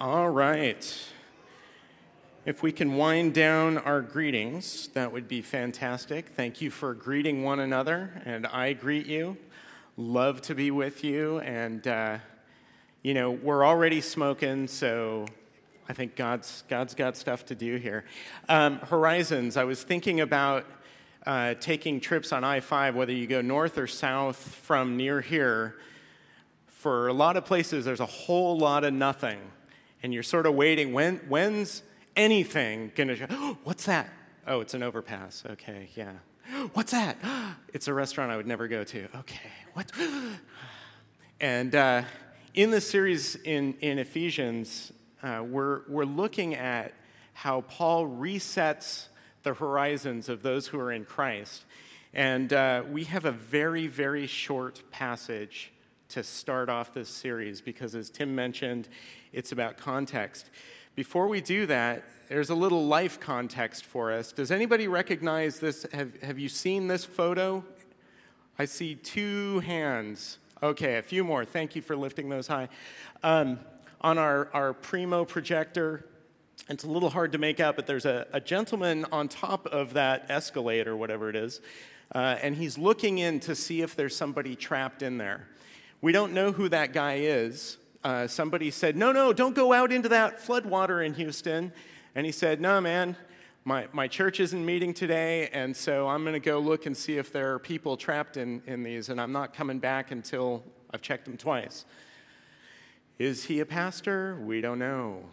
All right. If we can wind down our greetings, that would be fantastic. Thank you for greeting one another, and I greet you. Love to be with you, and uh, you know we're already smoking, so I think God's God's got stuff to do here. Um, horizons. I was thinking about uh, taking trips on I-5, whether you go north or south from near here. For a lot of places, there's a whole lot of nothing and you're sort of waiting. When, when's anything going to, oh, what's that? Oh, it's an overpass. Okay, yeah. What's that? It's a restaurant I would never go to. Okay, what? And uh, in the series in, in Ephesians, uh, we're, we're looking at how Paul resets the horizons of those who are in Christ. And uh, we have a very, very short passage to start off this series because, as Tim mentioned, it's about context. Before we do that, there's a little life context for us. Does anybody recognize this? Have, have you seen this photo? I see two hands. Okay, a few more. Thank you for lifting those high. Um, on our, our Primo projector, it's a little hard to make out, but there's a, a gentleman on top of that escalator, whatever it is, uh, and he's looking in to see if there's somebody trapped in there. We don't know who that guy is, uh, somebody said, No, no, don't go out into that floodwater in Houston. And he said, No, man, my, my church isn't meeting today, and so I'm going to go look and see if there are people trapped in, in these, and I'm not coming back until I've checked them twice. Is he a pastor? We don't know.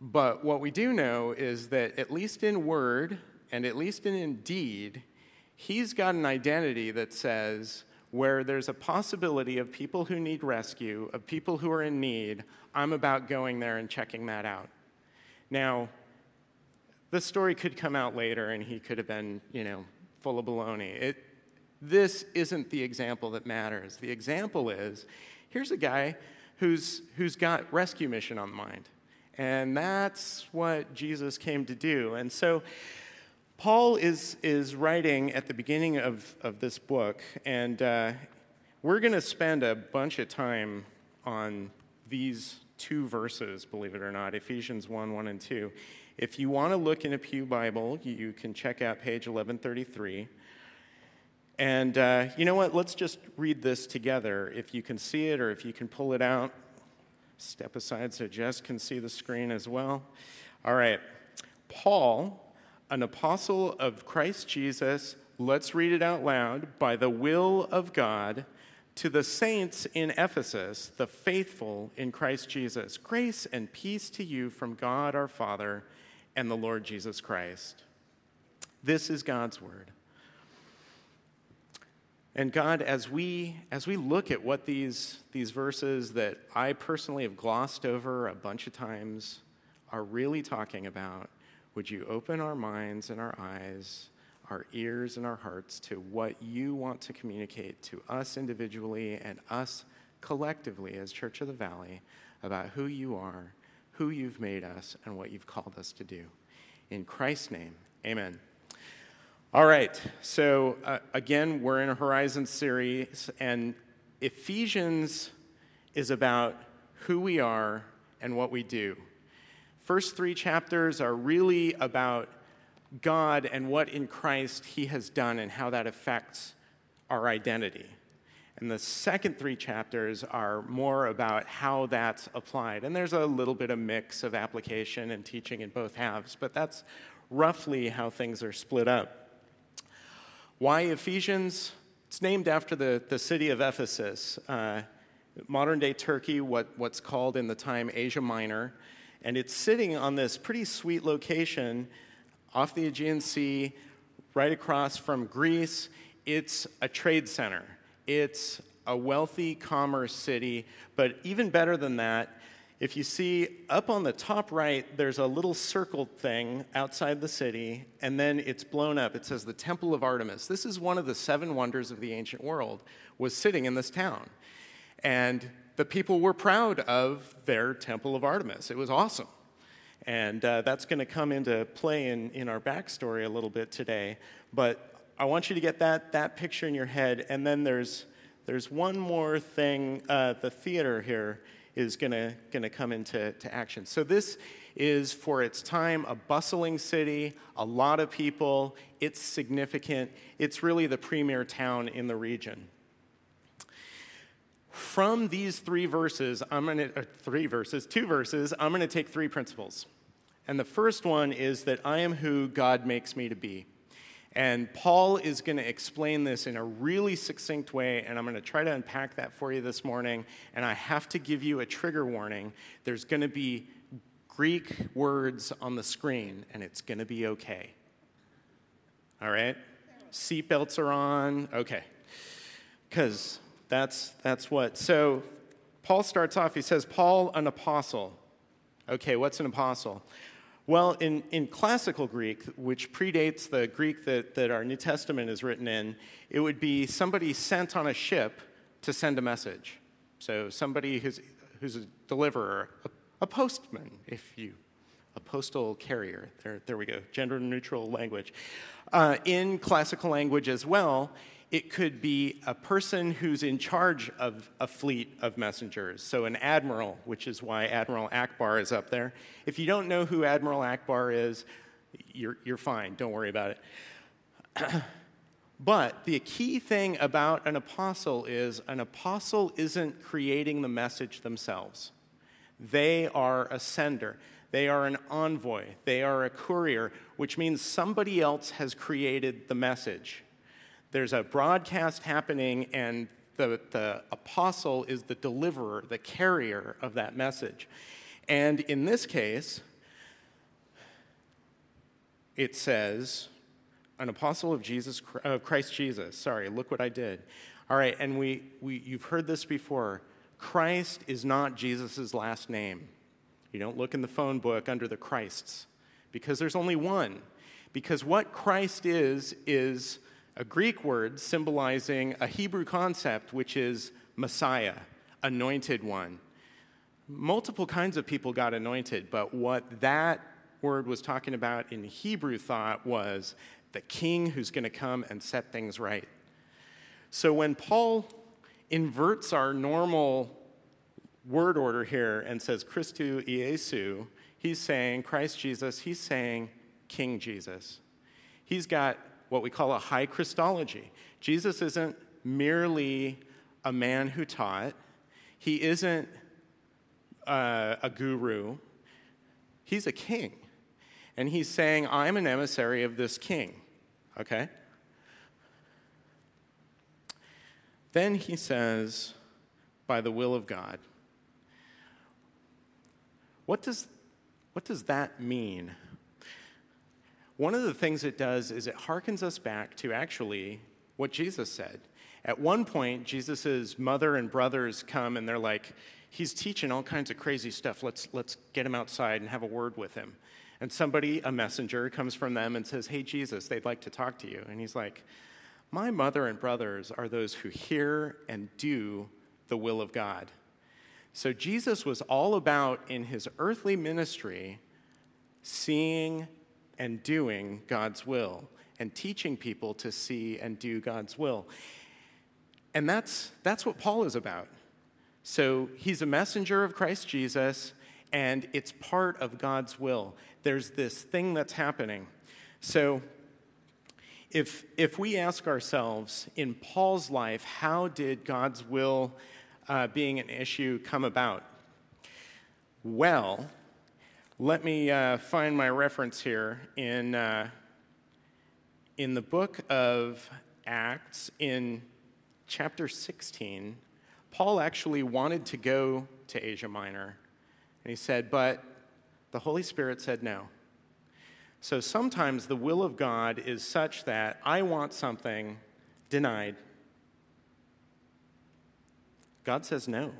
But what we do know is that, at least in word and at least in deed, he's got an identity that says, where there's a possibility of people who need rescue, of people who are in need, I'm about going there and checking that out. Now, the story could come out later and he could have been, you know, full of baloney. It, this isn't the example that matters. The example is here's a guy who's, who's got rescue mission on the mind. And that's what Jesus came to do. And so Paul is, is writing at the beginning of, of this book, and uh, we're going to spend a bunch of time on these two verses, believe it or not Ephesians 1 1 and 2. If you want to look in a Pew Bible, you can check out page 1133. And uh, you know what? Let's just read this together. If you can see it or if you can pull it out, step aside so Jess can see the screen as well. All right. Paul an apostle of Christ Jesus, let's read it out loud, by the will of God, to the saints in Ephesus, the faithful in Christ Jesus. Grace and peace to you from God our Father and the Lord Jesus Christ. This is God's word. And God, as we, as we look at what these, these verses that I personally have glossed over a bunch of times are really talking about, would you open our minds and our eyes, our ears and our hearts to what you want to communicate to us individually and us collectively as Church of the Valley about who you are, who you've made us, and what you've called us to do. In Christ's name, amen. All right, so uh, again, we're in a Horizon series, and Ephesians is about who we are and what we do first three chapters are really about God and what in Christ He has done and how that affects our identity. And the second three chapters are more about how that's applied. And there's a little bit of mix of application and teaching in both halves, but that's roughly how things are split up. Why Ephesians? It's named after the, the city of Ephesus, uh, modern day Turkey, what, what's called in the time Asia Minor. And it's sitting on this pretty sweet location off the Aegean Sea, right across from Greece. It's a trade center, it's a wealthy commerce city, but even better than that, if you see up on the top right, there's a little circled thing outside the city, and then it's blown up. It says the Temple of Artemis. This is one of the seven wonders of the ancient world, was sitting in this town. And the people were proud of their Temple of Artemis. It was awesome. And uh, that's going to come into play in, in our backstory a little bit today. But I want you to get that, that picture in your head. And then there's, there's one more thing uh, the theater here is going to come into to action. So, this is for its time a bustling city, a lot of people. It's significant. It's really the premier town in the region. From these three verses, I'm going to, uh, three verses, two verses, I'm going to take three principles. And the first one is that I am who God makes me to be. And Paul is going to explain this in a really succinct way, and I'm going to try to unpack that for you this morning. And I have to give you a trigger warning. There's going to be Greek words on the screen, and it's going to be okay. All right? Seatbelts are on. Okay. Because that's, that's what. So Paul starts off, he says, Paul, an apostle. Okay, what's an apostle? Well, in, in classical Greek, which predates the Greek that, that our New Testament is written in, it would be somebody sent on a ship to send a message. So somebody who's, who's a deliverer, a, a postman, if you, a postal carrier. There, there we go, gender neutral language. Uh, in classical language as well, it could be a person who's in charge of a fleet of messengers. So, an admiral, which is why Admiral Ackbar is up there. If you don't know who Admiral Ackbar is, you're, you're fine. Don't worry about it. but the key thing about an apostle is an apostle isn't creating the message themselves, they are a sender. They are an envoy. They are a courier, which means somebody else has created the message. There's a broadcast happening, and the, the apostle is the deliverer, the carrier of that message. And in this case, it says, an apostle of Jesus, of uh, Christ Jesus. Sorry, look what I did. All right, and we, we, you've heard this before. Christ is not Jesus' last name. You don't look in the phone book under the Christs because there's only one. Because what Christ is, is a Greek word symbolizing a Hebrew concept, which is Messiah, anointed one. Multiple kinds of people got anointed, but what that word was talking about in Hebrew thought was the king who's going to come and set things right. So when Paul inverts our normal word order here and says Christou Iesu, he's saying Christ Jesus, he's saying King Jesus. He's got what we call a high Christology. Jesus isn't merely a man who taught, he isn't uh, a guru, he's a king. And he's saying, I'm an emissary of this king. Okay? Then he says, by the will of God. What does, what does that mean? One of the things it does is it harkens us back to actually what Jesus said. At one point, Jesus' mother and brothers come and they're like, he's teaching all kinds of crazy stuff. Let's, let's get him outside and have a word with him. And somebody, a messenger, comes from them and says, Hey, Jesus, they'd like to talk to you. And he's like, My mother and brothers are those who hear and do the will of God. So Jesus was all about, in his earthly ministry, seeing and doing God's will and teaching people to see and do God's will. And that's, that's what Paul is about. So he's a messenger of Christ Jesus, and it's part of God's will. There's this thing that's happening. So if, if we ask ourselves in Paul's life, how did God's will uh, being an issue come about? Well, let me uh, find my reference here in, uh, in the book of Acts, in chapter 16. Paul actually wanted to go to Asia Minor, and he said, but the Holy Spirit said no. So sometimes the will of God is such that I want something denied. God says no.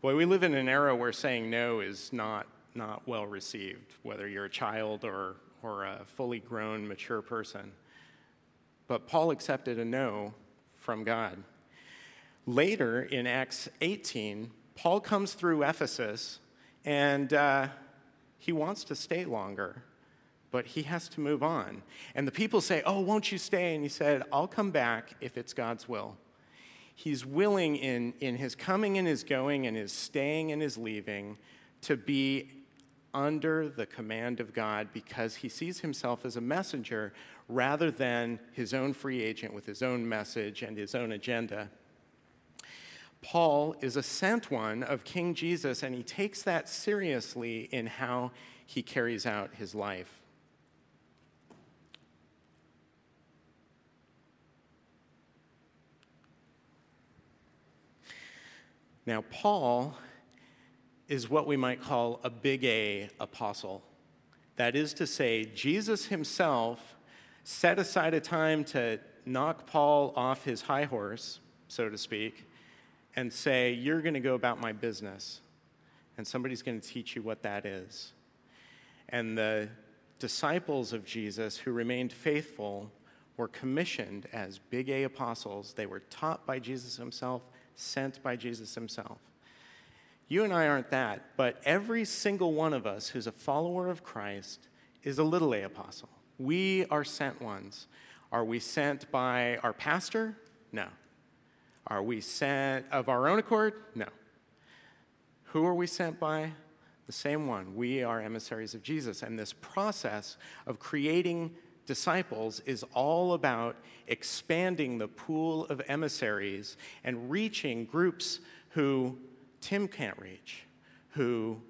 Boy, we live in an era where saying no is not not well received, whether you're a child or, or a fully grown, mature person. But Paul accepted a no from God. Later in Acts 18, Paul comes through Ephesus and uh, he wants to stay longer, but he has to move on. And the people say, Oh, won't you stay? And he said, I'll come back if it's God's will. he's willing in, in his coming and his going and his staying and his leaving to be under the command of God because he sees himself as a messenger rather than his own free agent with his own message and his own agenda. Paul is a sent one of King Jesus, and he takes that seriously in how he carries out his life. Now, Paul is what we might call a big A apostle. That is to say, Jesus himself set aside a time to knock Paul off his high horse, so to speak, and say, You're going to go about my business, and somebody's going to teach you what that is. And the disciples of Jesus who remained faithful were commissioned as big A apostles. They were taught by Jesus himself, sent by Jesus himself. You and I aren't that, but every single one of us who's a follower of Christ is a little A apostle. We are sent ones. Are we sent by our pastor? No. Are we sent of our own accord? No. Who are we sent by? The same one. We are emissaries of Jesus. And this process of creating disciples is all about expanding the pool of emissaries and reaching groups who Tim can't reach, who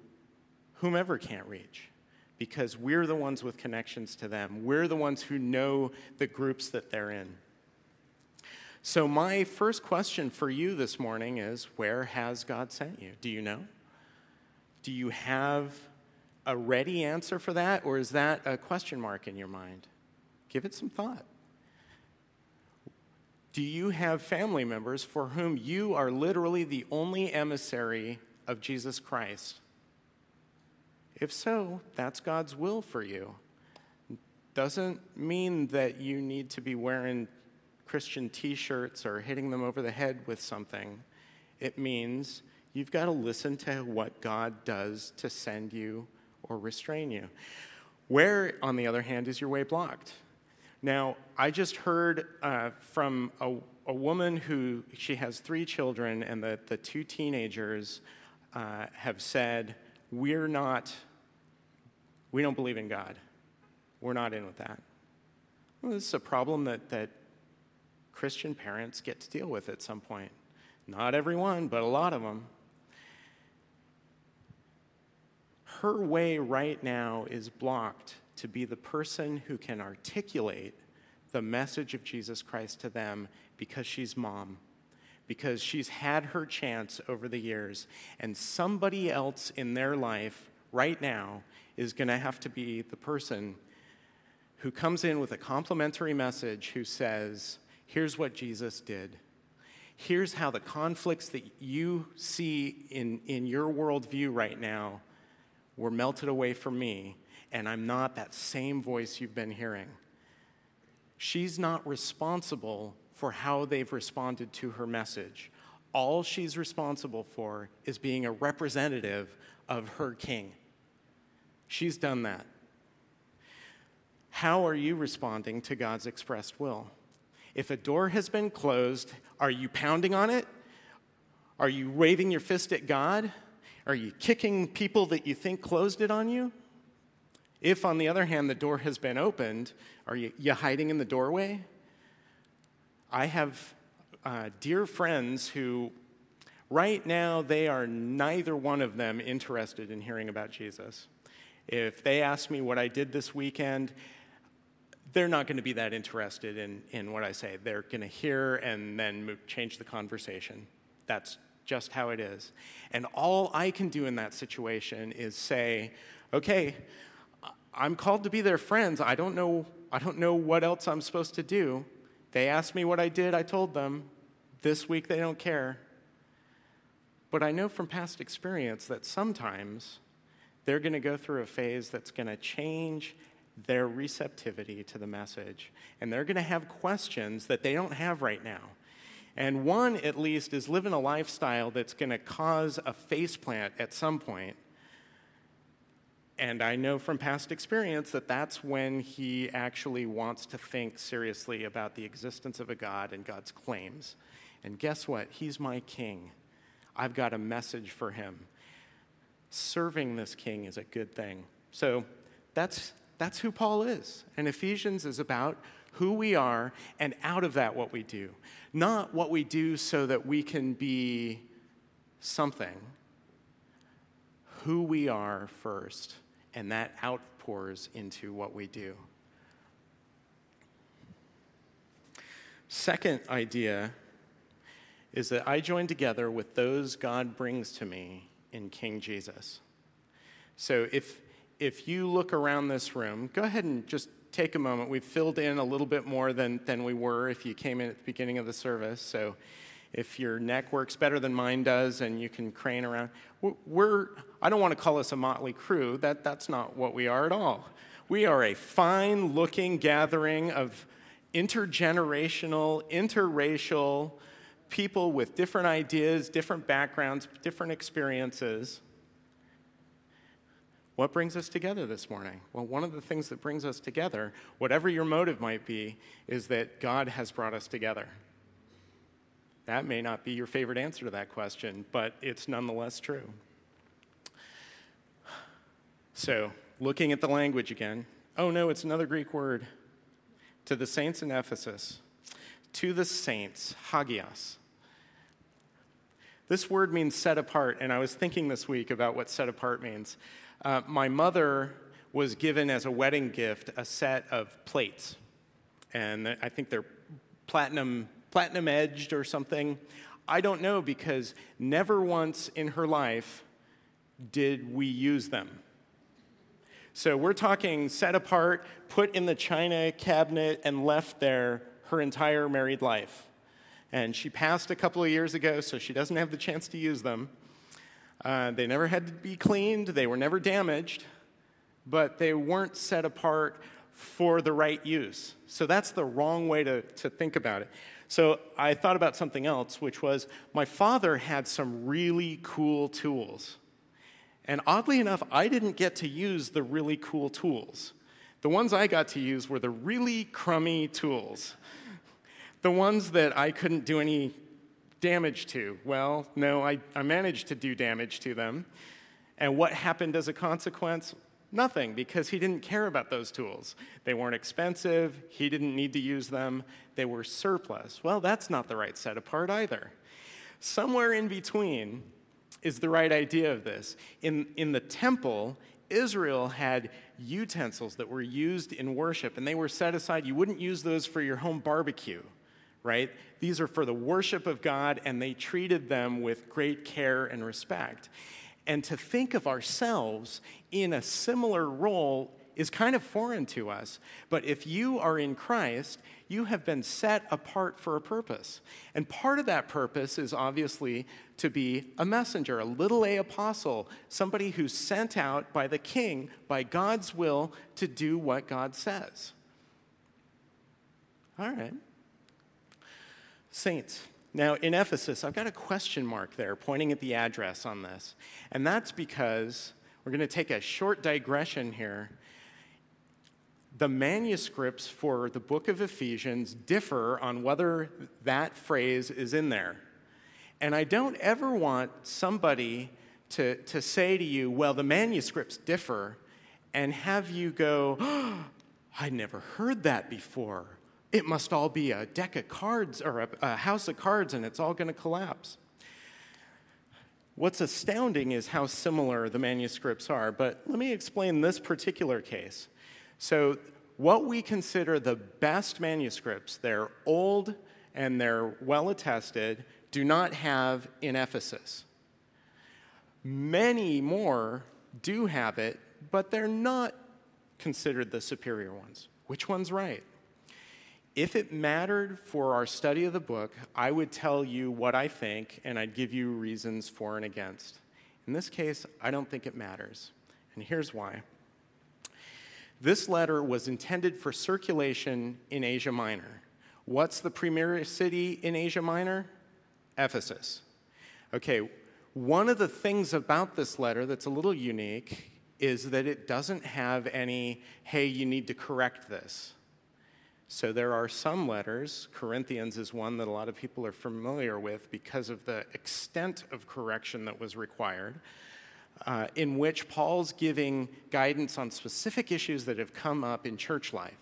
whomever can't reach, because we're the ones with connections to them. We're the ones who know the groups that they're in. So, my first question for you this morning is Where has God sent you? Do you know? Do you have a ready answer for that, or is that a question mark in your mind? Give it some thought. Do you have family members for whom you are literally the only emissary of Jesus Christ? If so, that's God's will for you. Doesn't mean that you need to be wearing Christian t shirts or hitting them over the head with something. It means you've got to listen to what God does to send you or restrain you. Where, on the other hand, is your way blocked? Now, I just heard uh, from a, a, woman who she has three children, and the, the two teenagers uh, have said, We're not, we don't believe in God. We're not in with that. Well, this is a problem that, that Christian parents get to deal with at some point. Not everyone, but a lot of them. Her way right now is blocked to be the person who can articulate the message of Jesus Christ to them because she's mom, because she's had her chance over the years, and somebody else in their life right now is going to have to be the person who comes in with a complimentary message who says, Here's what Jesus did. Here's how the conflicts that you see in, in your worldview right now were melted away for me, and I'm not that same voice you've been hearing. She's not responsible for how they've responded to her message. All she's responsible for is being a representative of her king. She's done that. How are you responding to God's expressed will? If a door has been closed, are you pounding on it? Are you waving your fist at God? Are you kicking people that you think closed it on you? If, on the other hand, the door has been opened, are you, you hiding in the doorway? I have uh, dear friends who, right now, they are neither one of them interested in hearing about Jesus. If they ask me what I did this weekend, they're not going to be that interested in, in what I say. They're going to hear and then move, change the conversation. That's just how it is. And all I can do in that situation is say, okay, I'm called to be their friends. I don't know, I don't know what else I'm supposed to do. They asked me what I did, I told them. This week they don't care. But I know from past experience that sometimes they're going to go through a phase that's going to change their receptivity to the message. And they're going to have questions that they don't have right now. And one, at least, is living a lifestyle that's going to cause a faceplant at some point. And I know from past experience that that's when he actually wants to think seriously about the existence of a God and God's claims. And guess what? He's my king. I've got a message for him. Serving this king is a good thing. So that's, that's who Paul is. And Ephesians is about who we are and out of that what we do. Not what we do so that we can be something. Who we are first, and that outpours into what we do. Second idea is that I join together with those God brings to me in King Jesus. So if, if you look around this room, go ahead and just take a moment. We've filled in a little bit more than, than we were if you came in at the beginning of the service. So if your neck works better than mine does and you can crane around, we're, I don't want to call us a motley crew. That, that's not what we are at all. We are a fine looking gathering of intergenerational, interracial people with different ideas, different backgrounds, different experiences. What brings us together this morning? Well, one of the things that brings us together, whatever your motive might be, is that God has brought us together. That may not be your favorite answer to that question, but it's nonetheless true. So, looking at the language again, oh no, it's another Greek word to the saints in Ephesus, to the saints, hagios. This word means set apart, and I was thinking this week about what set apart means. Uh, my mother was given as a wedding gift a set of plates, and I think they're platinum, platinum edged or something. I don't know because never once in her life did we use them. So we're talking set apart, put in the china cabinet, and left there her entire married life. And she passed a couple of years ago, so she doesn't have the chance to use them. Uh, they never had to be cleaned, they were never damaged, but they weren't set apart for the right use. So that's the wrong way to, to think about it. So I thought about something else, which was my father had some really cool tools. And oddly enough, I didn't get to use the really cool tools. The ones I got to use were the really crummy tools. The ones that I couldn't do any damage to. Well, no, I, I managed to do damage to them. And what happened as a consequence? Nothing, because he didn't care about those tools. They weren't expensive, he didn't need to use them, they were surplus. Well, that's not the right set apart either. Somewhere in between, is the right idea of this. In, in the temple, Israel had utensils that were used in worship, and they were set aside. You wouldn't use those for your home barbecue, right? These are for the worship of God, and they treated them with great care and respect. And to think of ourselves in a similar role is kind of foreign to us. But if you are in Christ, you have been set apart for a purpose. And part of that purpose is obviously to be a messenger, a little a apostle, somebody who's sent out by the king, by God's will, to do what God says. All right. Saints. Now, in Ephesus, I've got a question mark there pointing at the address on this. And that's because we're going to take a short digression here the manuscripts for the book of Ephesians differ on whether that phrase is in there. And I don't ever want somebody to, to say to you, well, the manuscripts differ, and have you go, oh, I never heard that before. It must all be a deck of cards or a, a house of cards, and it's all going to collapse. What's astounding is how similar the manuscripts are, but let me explain this particular case. So, what we consider the best manuscripts, they're old and they're well attested, do not have in Ephesus. Many more do have it, but they're not considered the superior ones. Which one's right? If it mattered for our study of the book, I would tell you what I think and I'd give you reasons for and against. In this case, I don't think it matters. And here's why. This letter was intended for circulation in Asia Minor. What's the premier city in Asia Minor? Ephesus. Okay, one of the things about this letter that's a little unique is that it doesn't have any, hey, you need to correct this. So there are some letters, Corinthians is one that a lot of people are familiar with because of the extent of correction that was required, uh, in which Paul's giving guidance on specific issues that have come up in church life.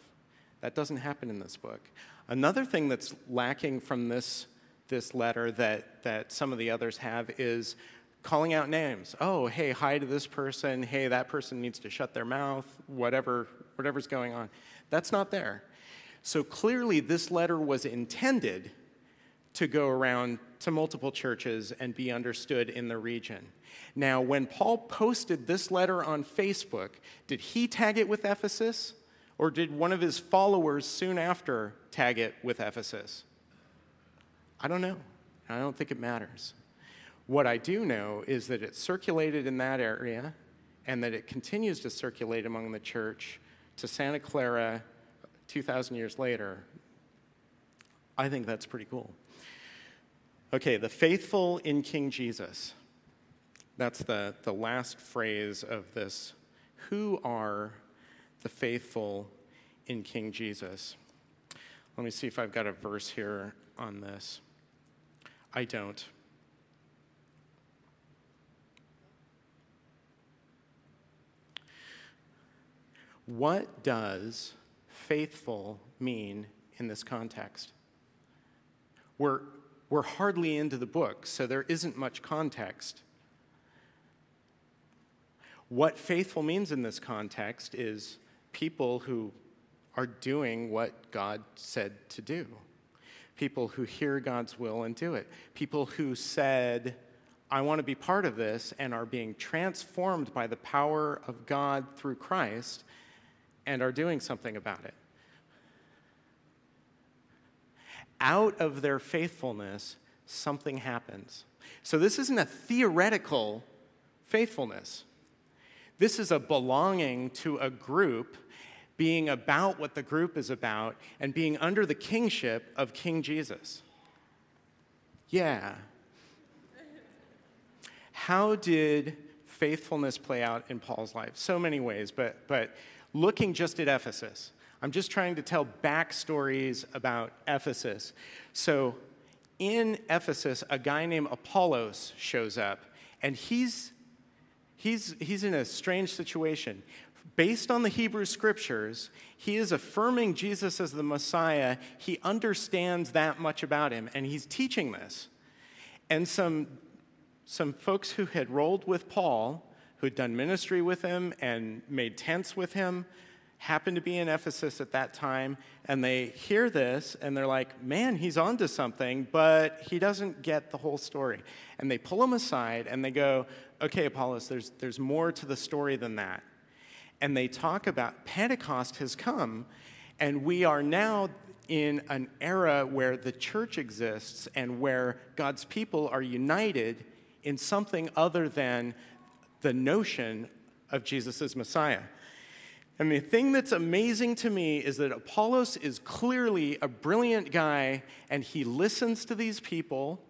That doesn't happen in this book. Another thing that's lacking from this, this letter that, that some of the others have is calling out names. Oh, hey, hi to this person. Hey, that person needs to shut their mouth, whatever, whatever's going on. That's not there. So clearly, this letter was intended to go around to multiple churches and be understood in the region. Now, when Paul posted this letter on Facebook, did he tag it with Ephesus? Or did one of his followers soon after tag it with Ephesus? I don't know. I don't think it matters. What I do know is that it circulated in that area and that it continues to circulate among the church to Santa Clara 2,000 years later, I think that's pretty cool. Okay, the faithful in King Jesus. That's the, the last phrase of this. Who are the faithful in King Jesus? Let me see if I've got a verse here on this. I don't. What does faithful mean in this context? We're, we're hardly into the book, so there isn't much context. What faithful means in this context is people who are doing what God said to do, people who hear God's will and do it, people who said, I want to be part of this and are being transformed by the power of God through Christ and are doing something about it. Out of their faithfulness, something happens. So, this isn't a theoretical faithfulness. This is a belonging to a group, being about what the group is about, and being under the kingship of King Jesus. Yeah. How did faithfulness play out in Paul's life? So many ways, but, but looking just at Ephesus. I'm just trying to tell backstories about Ephesus. So, in Ephesus, a guy named Apollos shows up, and he's, he's, he's in a strange situation. Based on the Hebrew scriptures, he is affirming Jesus as the Messiah. He understands that much about him, and he's teaching this. And some, some folks who had rolled with Paul who'd done ministry with him and made tents with him happened to be in Ephesus at that time, and they hear this and they're like, man, he's onto something, but he doesn't get the whole story. And they pull him aside and they go, okay, Apollos, there's, there's more to the story than that. And they talk about Pentecost has come, and we are now in an era where the church exists and where God's people are united in something other than the notion of Jesus as Messiah. And the thing that's amazing to me is that Apollos is clearly a brilliant guy and he listens to these people,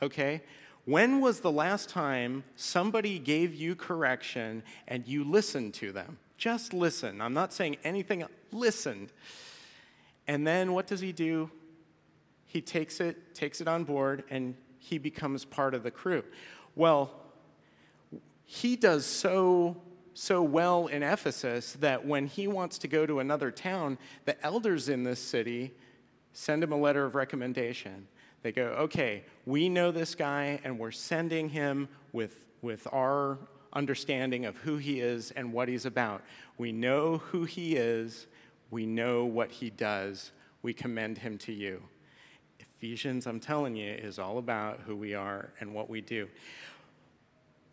okay? When was the last time somebody gave you correction and you listened to them? Just listen. I'm not saying anything, listened. And then what does he do? He takes it, takes it on board, and he becomes part of the crew. Well, he does so so well in Ephesus that when he wants to go to another town, the elders in this city send him a letter of recommendation. They go, okay, we know this guy and we're sending him with, with our understanding of who he is and what he's about. We know who he is, we know what he does, we commend him to you. Ephesians, I'm telling you, is all about who we are and what we do.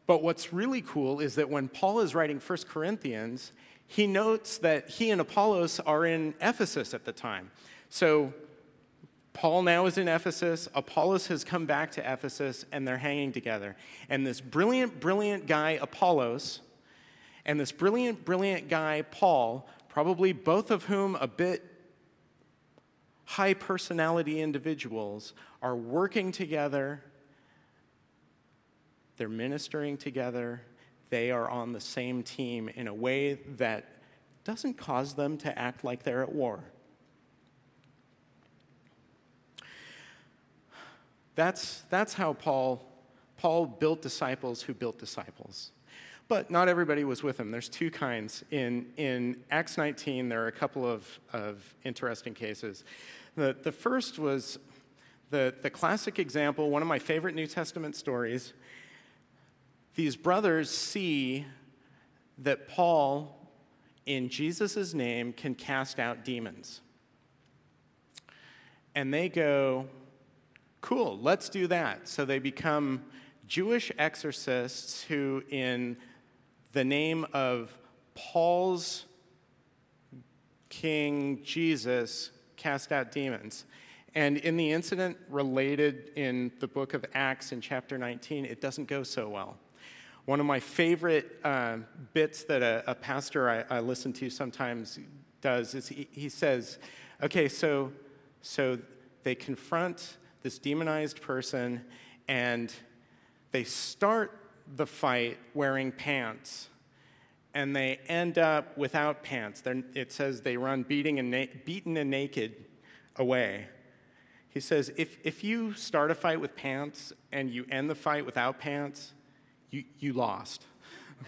But what's really cool is that when Paul is writing 1 Corinthians, he notes that he and Apollos are in Ephesus at the time. So Paul now is in Ephesus, Apollos has come back to Ephesus, and they're hanging together. And this brilliant, brilliant guy, Apollos, and this brilliant, brilliant guy, Paul, probably both of whom a bit high personality individuals, are working together they're ministering together. They are on the same team in a way that doesn't cause them to act like they're at war. That's, that's how Paul, Paul built disciples who built disciples. But not everybody was with him. There's two kinds. In, in Acts 19, there are a couple of, of interesting cases. The, the first was the, the classic example, one of my favorite New Testament stories, these brothers see that Paul, in Jesus' name, can cast out demons. And they go, cool, let's do that. So they become Jewish exorcists who, in the name of Paul's King Jesus, cast out demons. And in the incident related in the book of Acts in chapter 19, it doesn't go so well. One of my favorite uh, bits that a, a pastor I, I, listen to sometimes does is he, he says, okay, so, so they confront this demonized person and they start the fight wearing pants and they end up without pants. They're, it says they run beating and na- beaten and naked away. He says, if, if you start a fight with pants and you end the fight without pants, you, you lost.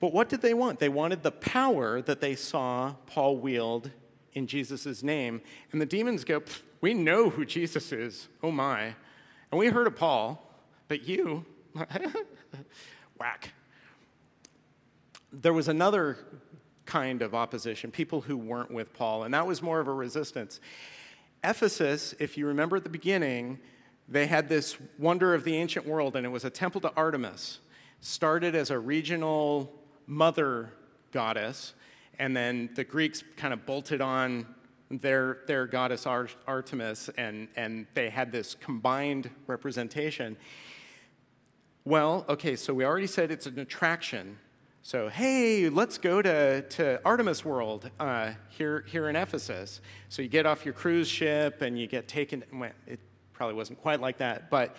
but what did they want? They wanted the power that they saw Paul wield in Jesus' name. And the demons go, We know who Jesus is. Oh my. And we heard of Paul, but you, whack. There was another kind of opposition, people who weren't with Paul, and that was more of a resistance. Ephesus, if you remember at the beginning, they had this wonder of the ancient world, and it was a temple to Artemis. Started as a regional mother goddess, and then the Greeks kind of bolted on their, their goddess Artemis, and, and they had this combined representation. Well, okay, so we already said it's an attraction. So, hey, let's go to, to Artemis World uh, here, here in Ephesus. So you get off your cruise ship and you get taken. It probably wasn't quite like that, but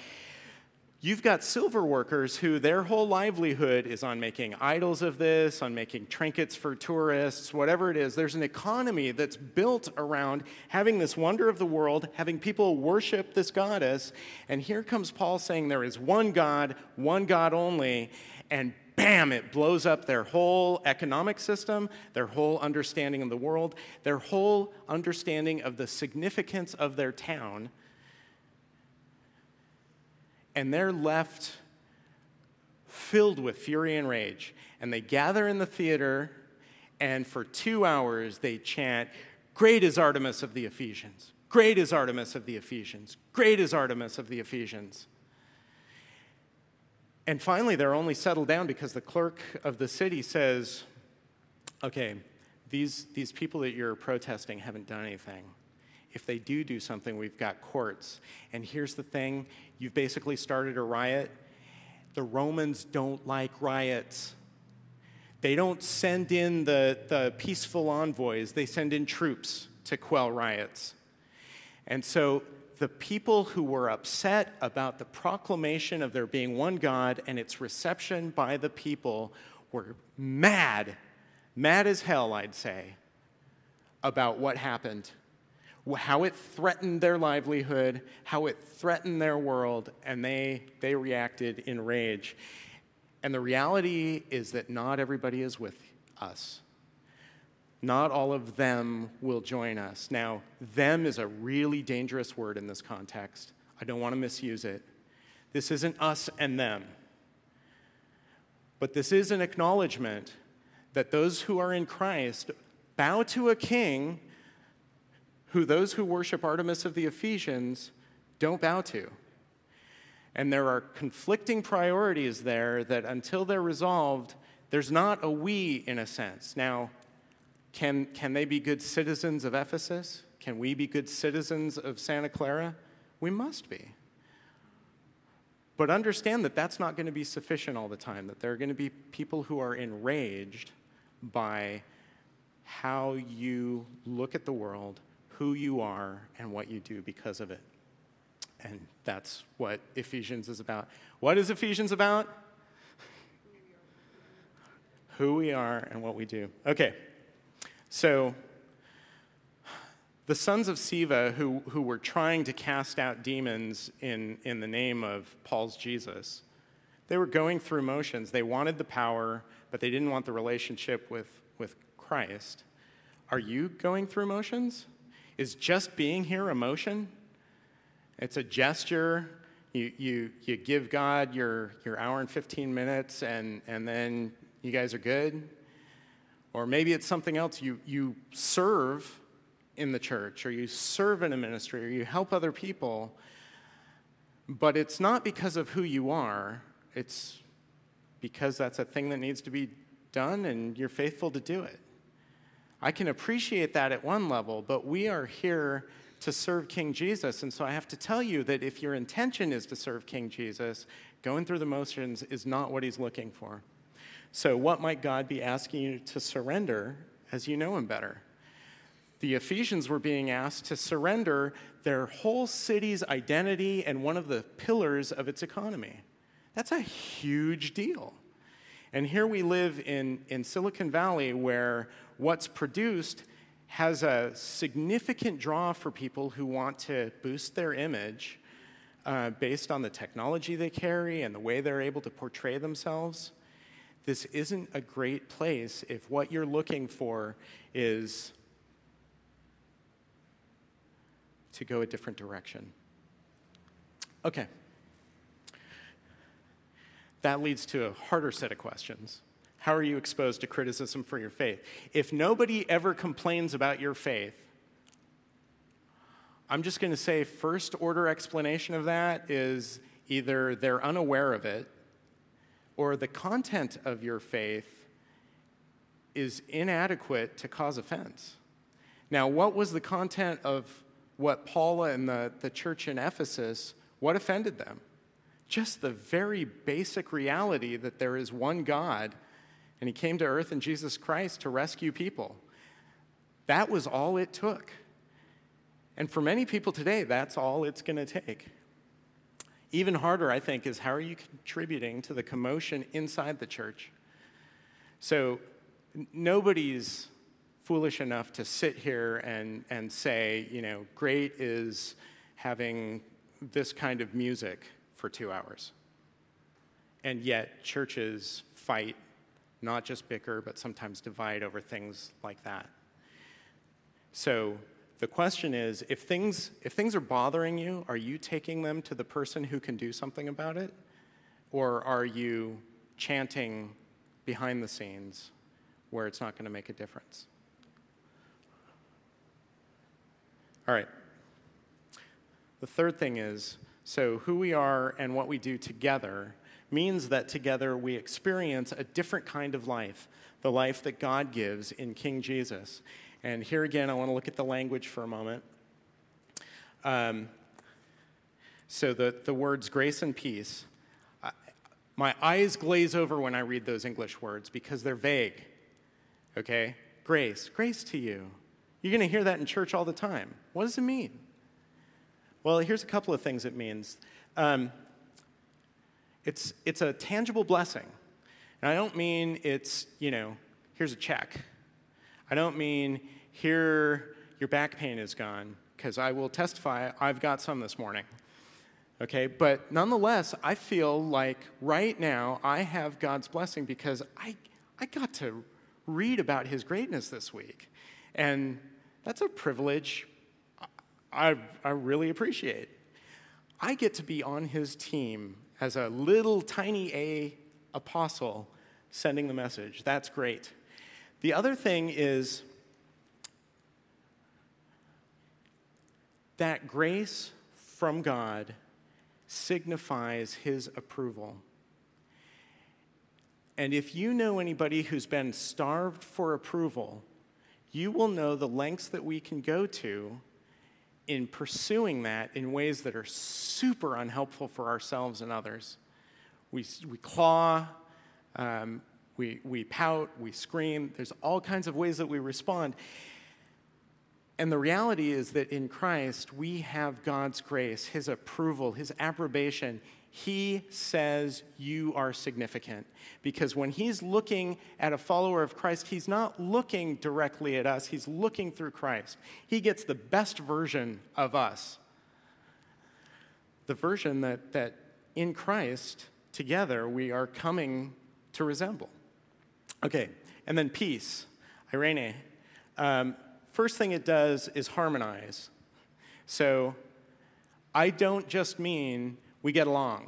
you've got silver workers who their whole livelihood is on making idols of this, on making trinkets for tourists, whatever it is. There's an economy that's built around having this wonder of the world, having people worship this goddess. And here comes Paul saying there is one God, one God only, and bam, it blows up their whole economic system, their whole understanding of the world, their whole understanding of the significance of their town and they're left filled with fury and rage. And they gather in the theater, and for two hours they chant, Great is Artemis of the Ephesians! Great is Artemis of the Ephesians! Great is Artemis of the Ephesians! And finally, they're only settled down because the clerk of the city says, Okay, these, these people that you're protesting haven't done anything. If they do do something, we've got courts. And here's the thing you've basically started a riot. The Romans don't like riots. They don't send in the, the peaceful envoys, they send in troops to quell riots. And so the people who were upset about the proclamation of there being one God and its reception by the people were mad, mad as hell, I'd say, about what happened how it threatened their livelihood, how it threatened their world, and they, they reacted in rage. And the reality is that not everybody is with us. Not all of them will join us. Now, them is a really dangerous word in this context. I don't want to misuse it. This isn't us and them. But this is an acknowledgement that those who are in Christ bow to a king who those who worship Artemis of the Ephesians don't bow to. And there are conflicting priorities there that until they're resolved, there's not a we in a sense. Now, can, can they be good citizens of Ephesus? Can we be good citizens of Santa Clara? We must be. But understand that that's not going to be sufficient all the time, that there are going to be people who are enraged by how you look at the world, who you are and what you do because of it. And that's what Ephesians is about. What is Ephesians about? Who we are and what we do. Okay, so The sons of Sceva, who, who were trying to cast out demons in, in the name of Paul's Jesus, they were going through motions. They wanted the power, but they didn't want the relationship with, with Christ. Are you going through motions? Is just being here a motion? It's a gesture. You, you, you give God your, your hour and 15 minutes, and, and then you guys are good. Or maybe it's something else. You, you serve in the church, or you serve in a ministry, or you help other people, but it's not because of who you are, it's because that's a thing that needs to be done and you're faithful to do it. I can appreciate that at one level, but we are here to serve King Jesus. And so I have to tell you that if your intention is to serve King Jesus, going through the motions is not what he's looking for. So, what might God be asking you to surrender as you know him better? The Ephesians were being asked to surrender their whole city's identity and one of the pillars of its economy. That's a huge deal. And here we live in, in Silicon Valley where what's produced has a significant draw for people who want to boost their image uh, based on the technology they carry and the way they're able to portray themselves. This isn't a great place if what you're looking for is to go a different direction. Okay. That leads to a harder set of questions. How are you exposed to criticism for your faith? If nobody ever complains about your faith, I'm just going to say, first order explanation of that is either they're unaware of it or the content of your faith is inadequate to cause offense. Now, what was the content of what Paula and the, the church in Ephesus, what offended them? Just the very basic reality that there is one God and he came to earth in Jesus Christ to rescue people. That was all it took. And for many people today, that's all it's going to take. Even harder, I think, is how are you contributing to the commotion inside the church? So, nobody's foolish enough to sit here and, and say, you know, great is having this kind of music for two hours. And yet, churches fight not just bicker, but sometimes divide over things like that. So the question is if things, if things are bothering you, are you taking them to the person who can do something about it? Or are you chanting behind the scenes where it's not going to make a difference? All right. The third thing is so who we are and what we do together means that together we experience a different kind of life, the life that God gives in King Jesus. And here again, I want to look at the language for a moment. Um, so the, the words grace and peace, I, my eyes glaze over when I read those English words because they're vague. Okay? Grace, grace to you. You're going to hear that in church all the time. What does it mean? Well, here's a couple of things it means. Um, it's, it's a tangible blessing. And I don't mean it's, you know, here's a check. I don't mean here your back pain is gone, because I will testify I've got some this morning. Okay, but nonetheless, I feel like right now I have God's blessing because I, I got to read about his greatness this week. And that's a privilege I, I really appreciate. I get to be on his team as a little tiny a apostle sending the message. That's great. The other thing is that grace from God signifies his approval. And if you know anybody who's been starved for approval, you will know the lengths that we can go to in pursuing that in ways that are super unhelpful for ourselves and others. We, we claw, um, we, we pout, we scream. There's all kinds of ways that we respond. And the reality is that in Christ, we have God's grace, His approval, His approbation. He says you are significant. Because when He's looking at a follower of Christ, He's not looking directly at us, He's looking through Christ. He gets the best version of us. The version that, that in Christ, together, we are coming to resemble. Okay, and then peace, eirene. Um, First thing it does is harmonize. So I don't just mean we get along,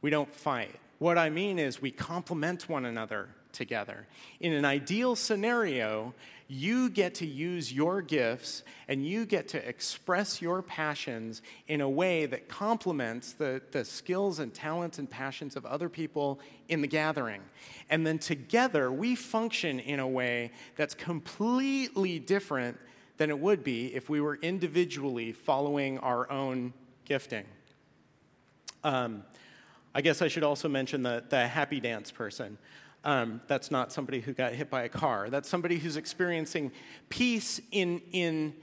we don't fight. What I mean is we complement one another together. In an ideal scenario, you get to use your gifts and you get to express your passions in a way that complements the, the skills and talents and passions of other people in the gathering. And then together, we function in a way that's completely different than it would be if we were individually following our own gifting. Um, I guess I should also mention the, the happy dance person. Um, that's not somebody who got hit by a car. That's somebody who's experiencing peace in, in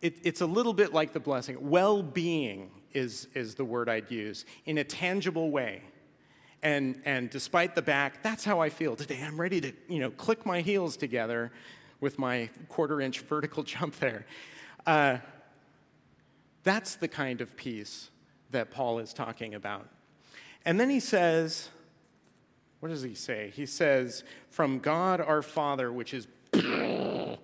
it, it's a little bit like the blessing. Well being is, is the word I'd use in a tangible way. And, and despite the back, that's how I feel today. I'm ready to you know, click my heels together with my quarter inch vertical jump there. Uh, that's the kind of peace that Paul is talking about. And then he says, what does he say? He says, From God our Father, which is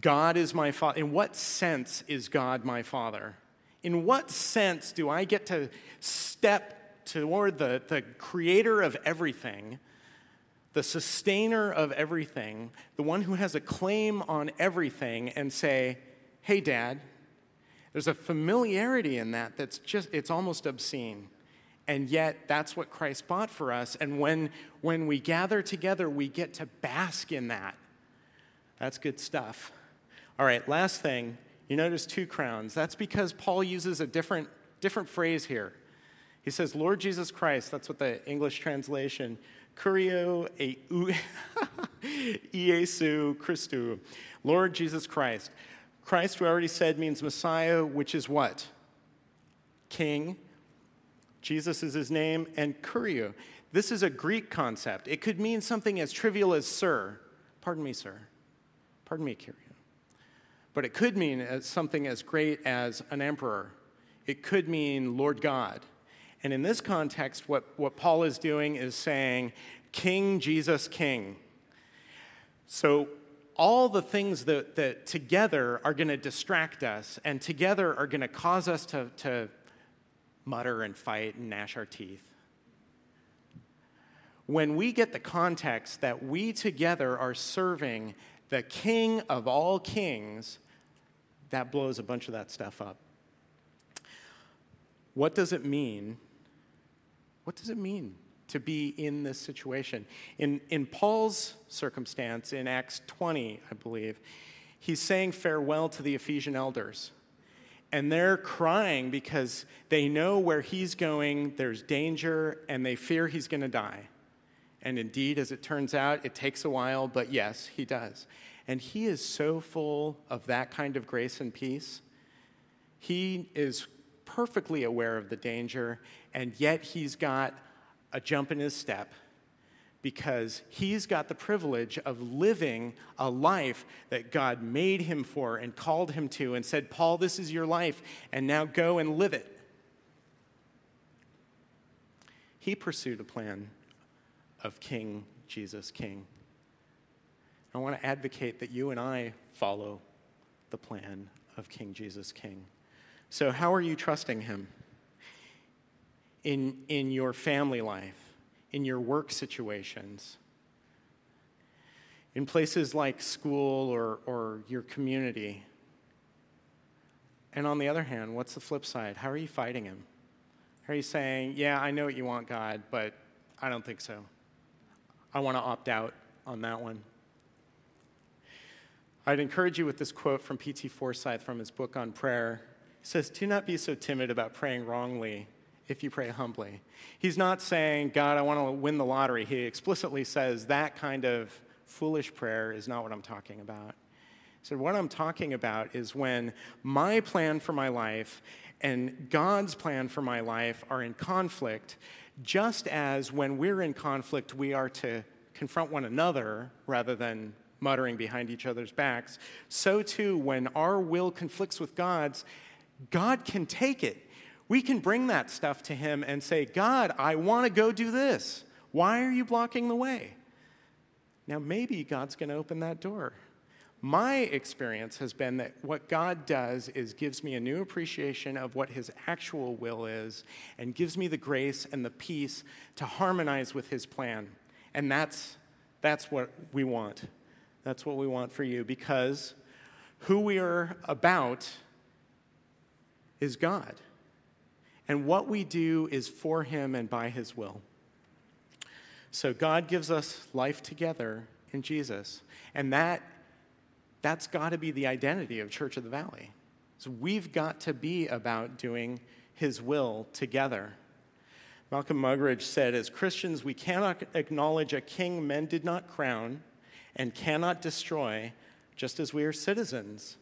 God is my Father. In what sense is God my Father? In what sense do I get to step toward the, the creator of everything, the sustainer of everything, the one who has a claim on everything, and say, Hey, Dad, there's a familiarity in that that's just, it's almost obscene. And yet, that's what Christ bought for us. And when, when we gather together, we get to bask in that. That's good stuff. All right, last thing. You notice two crowns. That's because Paul uses a different, different phrase here. He says, Lord Jesus Christ. That's what the English translation, curio e Iesu Christu. Lord Jesus Christ. Christ, we already said, means Messiah, which is what? King Jesus is his name, and Kurio. This is a Greek concept. It could mean something as trivial as sir. Pardon me, sir. Pardon me, Kurio. But it could mean as something as great as an emperor. It could mean Lord God. And in this context, what, what Paul is doing is saying, King Jesus King. So all the things that, that together are going to distract us and together are going to cause us to, to mutter and fight and gnash our teeth. When we get the context that we together are serving the King of all kings, that blows a bunch of that stuff up. What does it mean? What does it mean to be in this situation? In, in Paul's circumstance, in Acts 20, I believe, he's saying farewell to the Ephesian elders and they're crying because they know where he's going, there's danger, and they fear he's going to die. And indeed, as it turns out, it takes a while, but yes, he does. And he is so full of that kind of grace and peace. He is perfectly aware of the danger, and yet he's got a jump in his step because he's got the privilege of living a life that God made him for and called him to and said, Paul, this is your life, and now go and live it. He pursued a plan of King Jesus King. I want to advocate that you and I follow the plan of King Jesus King. So, how are you trusting him in, in your family life? in your work situations, in places like school or, or your community. And on the other hand, what's the flip side? How are you fighting him? How are you saying, Yeah, I know what you want, God, but I don't think so? I want to opt out on that one. I'd encourage you with this quote from P.T. Forsyth from his book on prayer. He says, Do not be so timid about praying wrongly if you pray humbly. He's not saying, God, I want to win the lottery. He explicitly says that kind of foolish prayer is not what I'm talking about. So, what I'm talking about is when my plan for my life and God's plan for my life are in conflict, just as when we're in conflict, we are to confront one another rather than muttering behind each other's backs, so too, when our will conflicts with God's, God can take it. We can bring that stuff to Him and say, God, I want to go do this. Why are you blocking the way? Now, maybe God's going to open that door. My experience has been that what God does is gives me a new appreciation of what His actual will is and gives me the grace and the peace to harmonize with His plan. And that's, that's what we want. That's what we want for you because who we are about is God. And what we do is for Him and by His will. So God gives us life together in Jesus. And that, that's got to be the identity of Church of the Valley. So we've got to be about doing his will together. Malcolm Muggeridge said, as Christians, we cannot acknowledge a king men did not crown and cannot destroy, just as we are citizens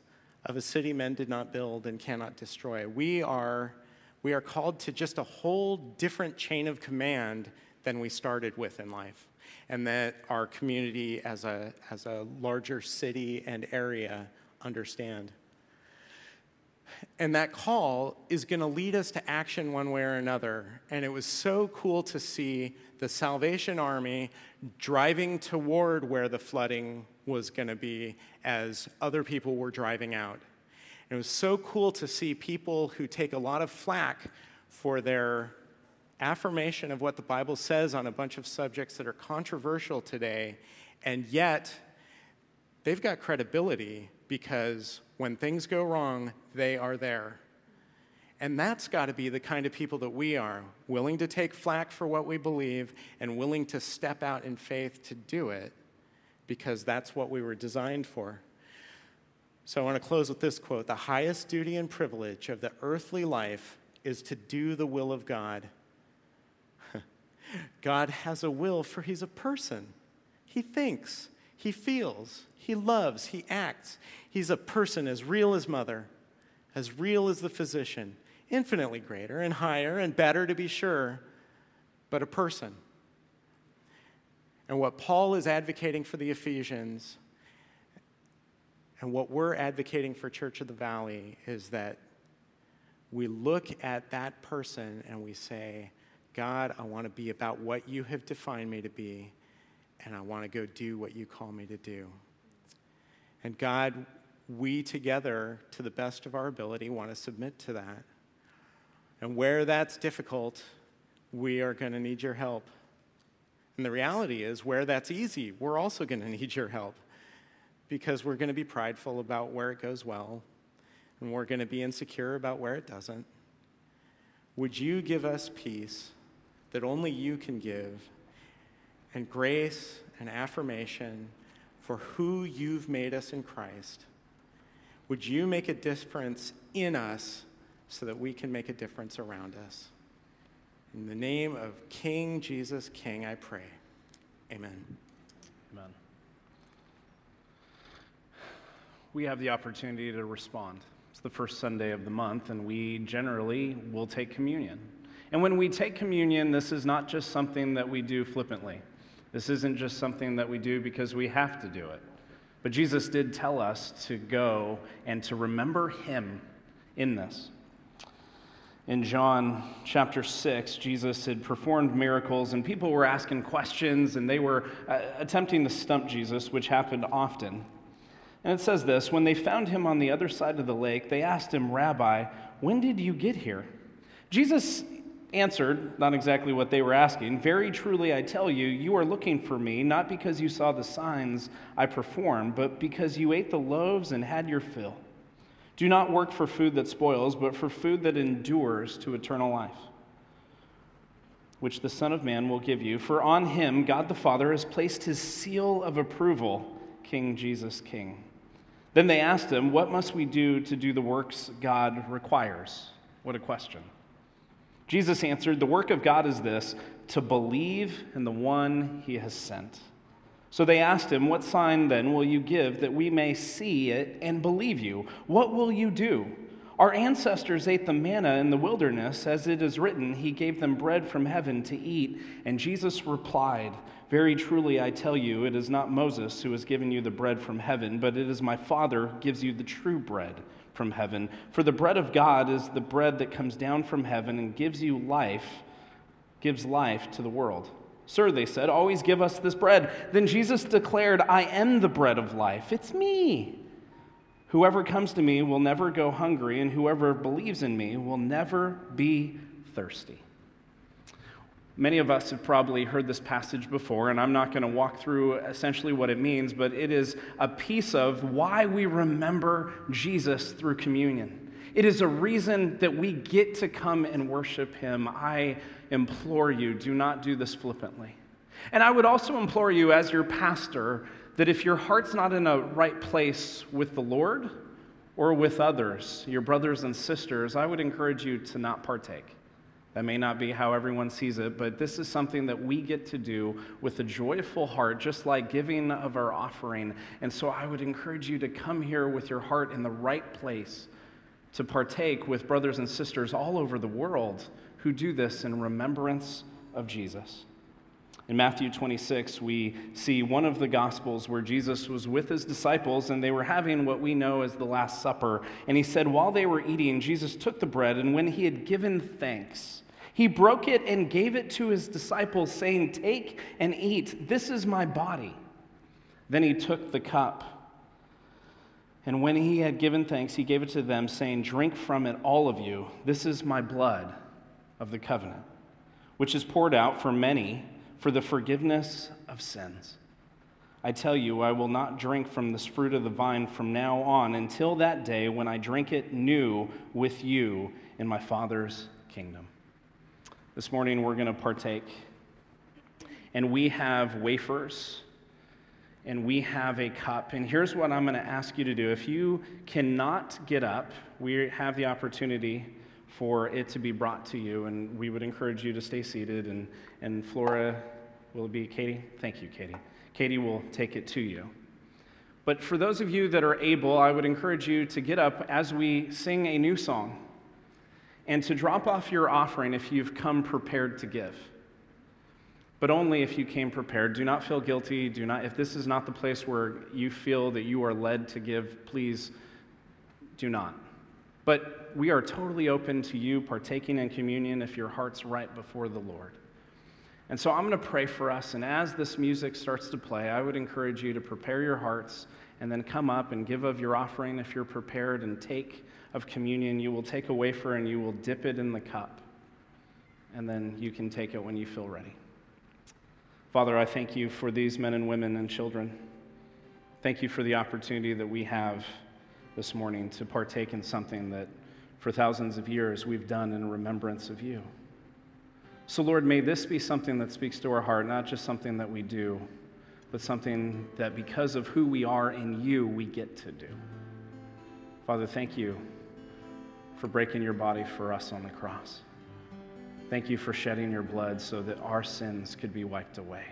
of a city men did not build and cannot destroy. We are, we are called to just a whole different chain of command than we started with in life. And that our community as a, as a larger city and area understand. And that call is going to lead us to action one way or another. And it was so cool to see the Salvation Army driving toward where the flooding was going to be as other people were driving out. And it was so cool to see people who take a lot of flack for their affirmation of what the Bible says on a bunch of subjects that are controversial today, and yet they've got credibility because when things go wrong, they are there. And that's got to be the kind of people that we are willing to take flack for what we believe and willing to step out in faith to do it because that's what we were designed for. So I want to close with this quote The highest duty and privilege of the earthly life is to do the will of God God has a will, for he's a person. He thinks, he feels, he loves, he acts. He's a person as real as mother, as real as the physician, infinitely greater and higher and better to be sure, but a person. And what Paul is advocating for the Ephesians and what we're advocating for Church of the Valley is that we look at that person and we say, God, I want to be about what you have defined me to be, and I want to go do what you call me to do. And God, we together, to the best of our ability, want to submit to that. And where that's difficult, we are going to need your help. And the reality is, where that's easy, we're also going to need your help because we're going to be prideful about where it goes well, and we're going to be insecure about where it doesn't. Would you give us peace? that only you can give, and grace and affirmation for who you've made us in Christ. Would you make a difference in us so that we can make a difference around us? In the name of King Jesus King, I pray. Amen. Amen. We have the opportunity to respond. It's the first Sunday of the month, and we generally will take communion. And when we take communion, this is not just something that we do flippantly. This isn't just something that we do because we have to do it. But Jesus did tell us to go and to remember him in this. In John chapter 6, Jesus had performed miracles, and people were asking questions, and they were uh, attempting to stump Jesus, which happened often. And it says this When they found him on the other side of the lake, they asked him, Rabbi, when did you get here? Jesus answered, not exactly what they were asking, Very truly I tell you, you are looking for me, not because you saw the signs I performed, but because you ate the loaves and had your fill. Do not work for food that spoils, but for food that endures to eternal life, which the Son of Man will give you. For on him God the Father has placed his seal of approval, King Jesus King. Then they asked him, What must we do to do the works God requires? What a question. Jesus answered, The work of God is this to believe in the one he has sent. So they asked him, What sign then will you give that we may see it and believe you? What will you do? Our ancestors ate the manna in the wilderness, as it is written, He gave them bread from heaven to eat. And Jesus replied, Very truly I tell you, it is not Moses who has given you the bread from heaven, but it is my Father gives you the true bread from heaven. For the bread of God is the bread that comes down from heaven and gives you life, gives life to the world. Sir, they said, always give us this bread. Then Jesus declared, I am the bread of life. It's me. Whoever comes to me will never go hungry, and whoever believes in me will never be thirsty. Many of us have probably heard this passage before, and I'm not going to walk through essentially what it means, but it is a piece of why we remember Jesus through communion. It is a reason that we get to come and worship Him. I implore you, do not do this flippantly. And I would also implore you, as your pastor, that if your heart's not in a right place with the Lord or with others, your brothers and sisters, I would encourage you to not partake. That may not be how everyone sees it, but this is something that we get to do with a joyful heart, just like giving of our offering. And so I would encourage you to come here with your heart in the right place to partake with brothers and sisters all over the world who do this in remembrance of Jesus. In Matthew 26, we see one of the Gospels where Jesus was with his disciples and they were having what we know as the Last Supper. And he said, While they were eating, Jesus took the bread, and when he had given thanks, he broke it and gave it to his disciples, saying, Take and eat. This is my body. Then he took the cup. And when he had given thanks, he gave it to them, saying, Drink from it, all of you. This is my blood of the covenant, which is poured out for many for the forgiveness of sins. I tell you, I will not drink from this fruit of the vine from now on until that day when I drink it new with you in my Father's kingdom. This morning, we're going to partake. And we have wafers and we have a cup. And here's what I'm going to ask you to do. If you cannot get up, we have the opportunity for it to be brought to you, and we would encourage you to stay seated. And, and Flora, will it be Katie? Thank you, Katie. Katie will take it to you. But for those of you that are able, I would encourage you to get up as we sing a new song and to drop off your offering if you've come prepared to give but only if you came prepared. Do not feel guilty. Do not, if this is not the place where you feel that you are led to give, please do not. But we are totally open to you partaking in communion if your heart's right before the Lord. And so I'm going to pray for us. And as this music starts to play, I would encourage you to prepare your hearts and then come up and give of your offering if you're prepared and take of communion. You will take a wafer and you will dip it in the cup. And then you can take it when you feel ready. Father, I thank you for these men and women and children. Thank you for the opportunity that we have this morning to partake in something that for thousands of years we've done in remembrance of you. So, Lord, may this be something that speaks to our heart, not just something that we do, but something that because of who we are in you, we get to do. Father, thank you for breaking your body for us on the cross. Thank you for shedding your blood so that our sins could be wiped away.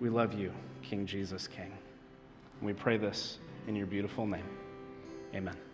We love you, King Jesus King. And we pray this in your beautiful name. Amen.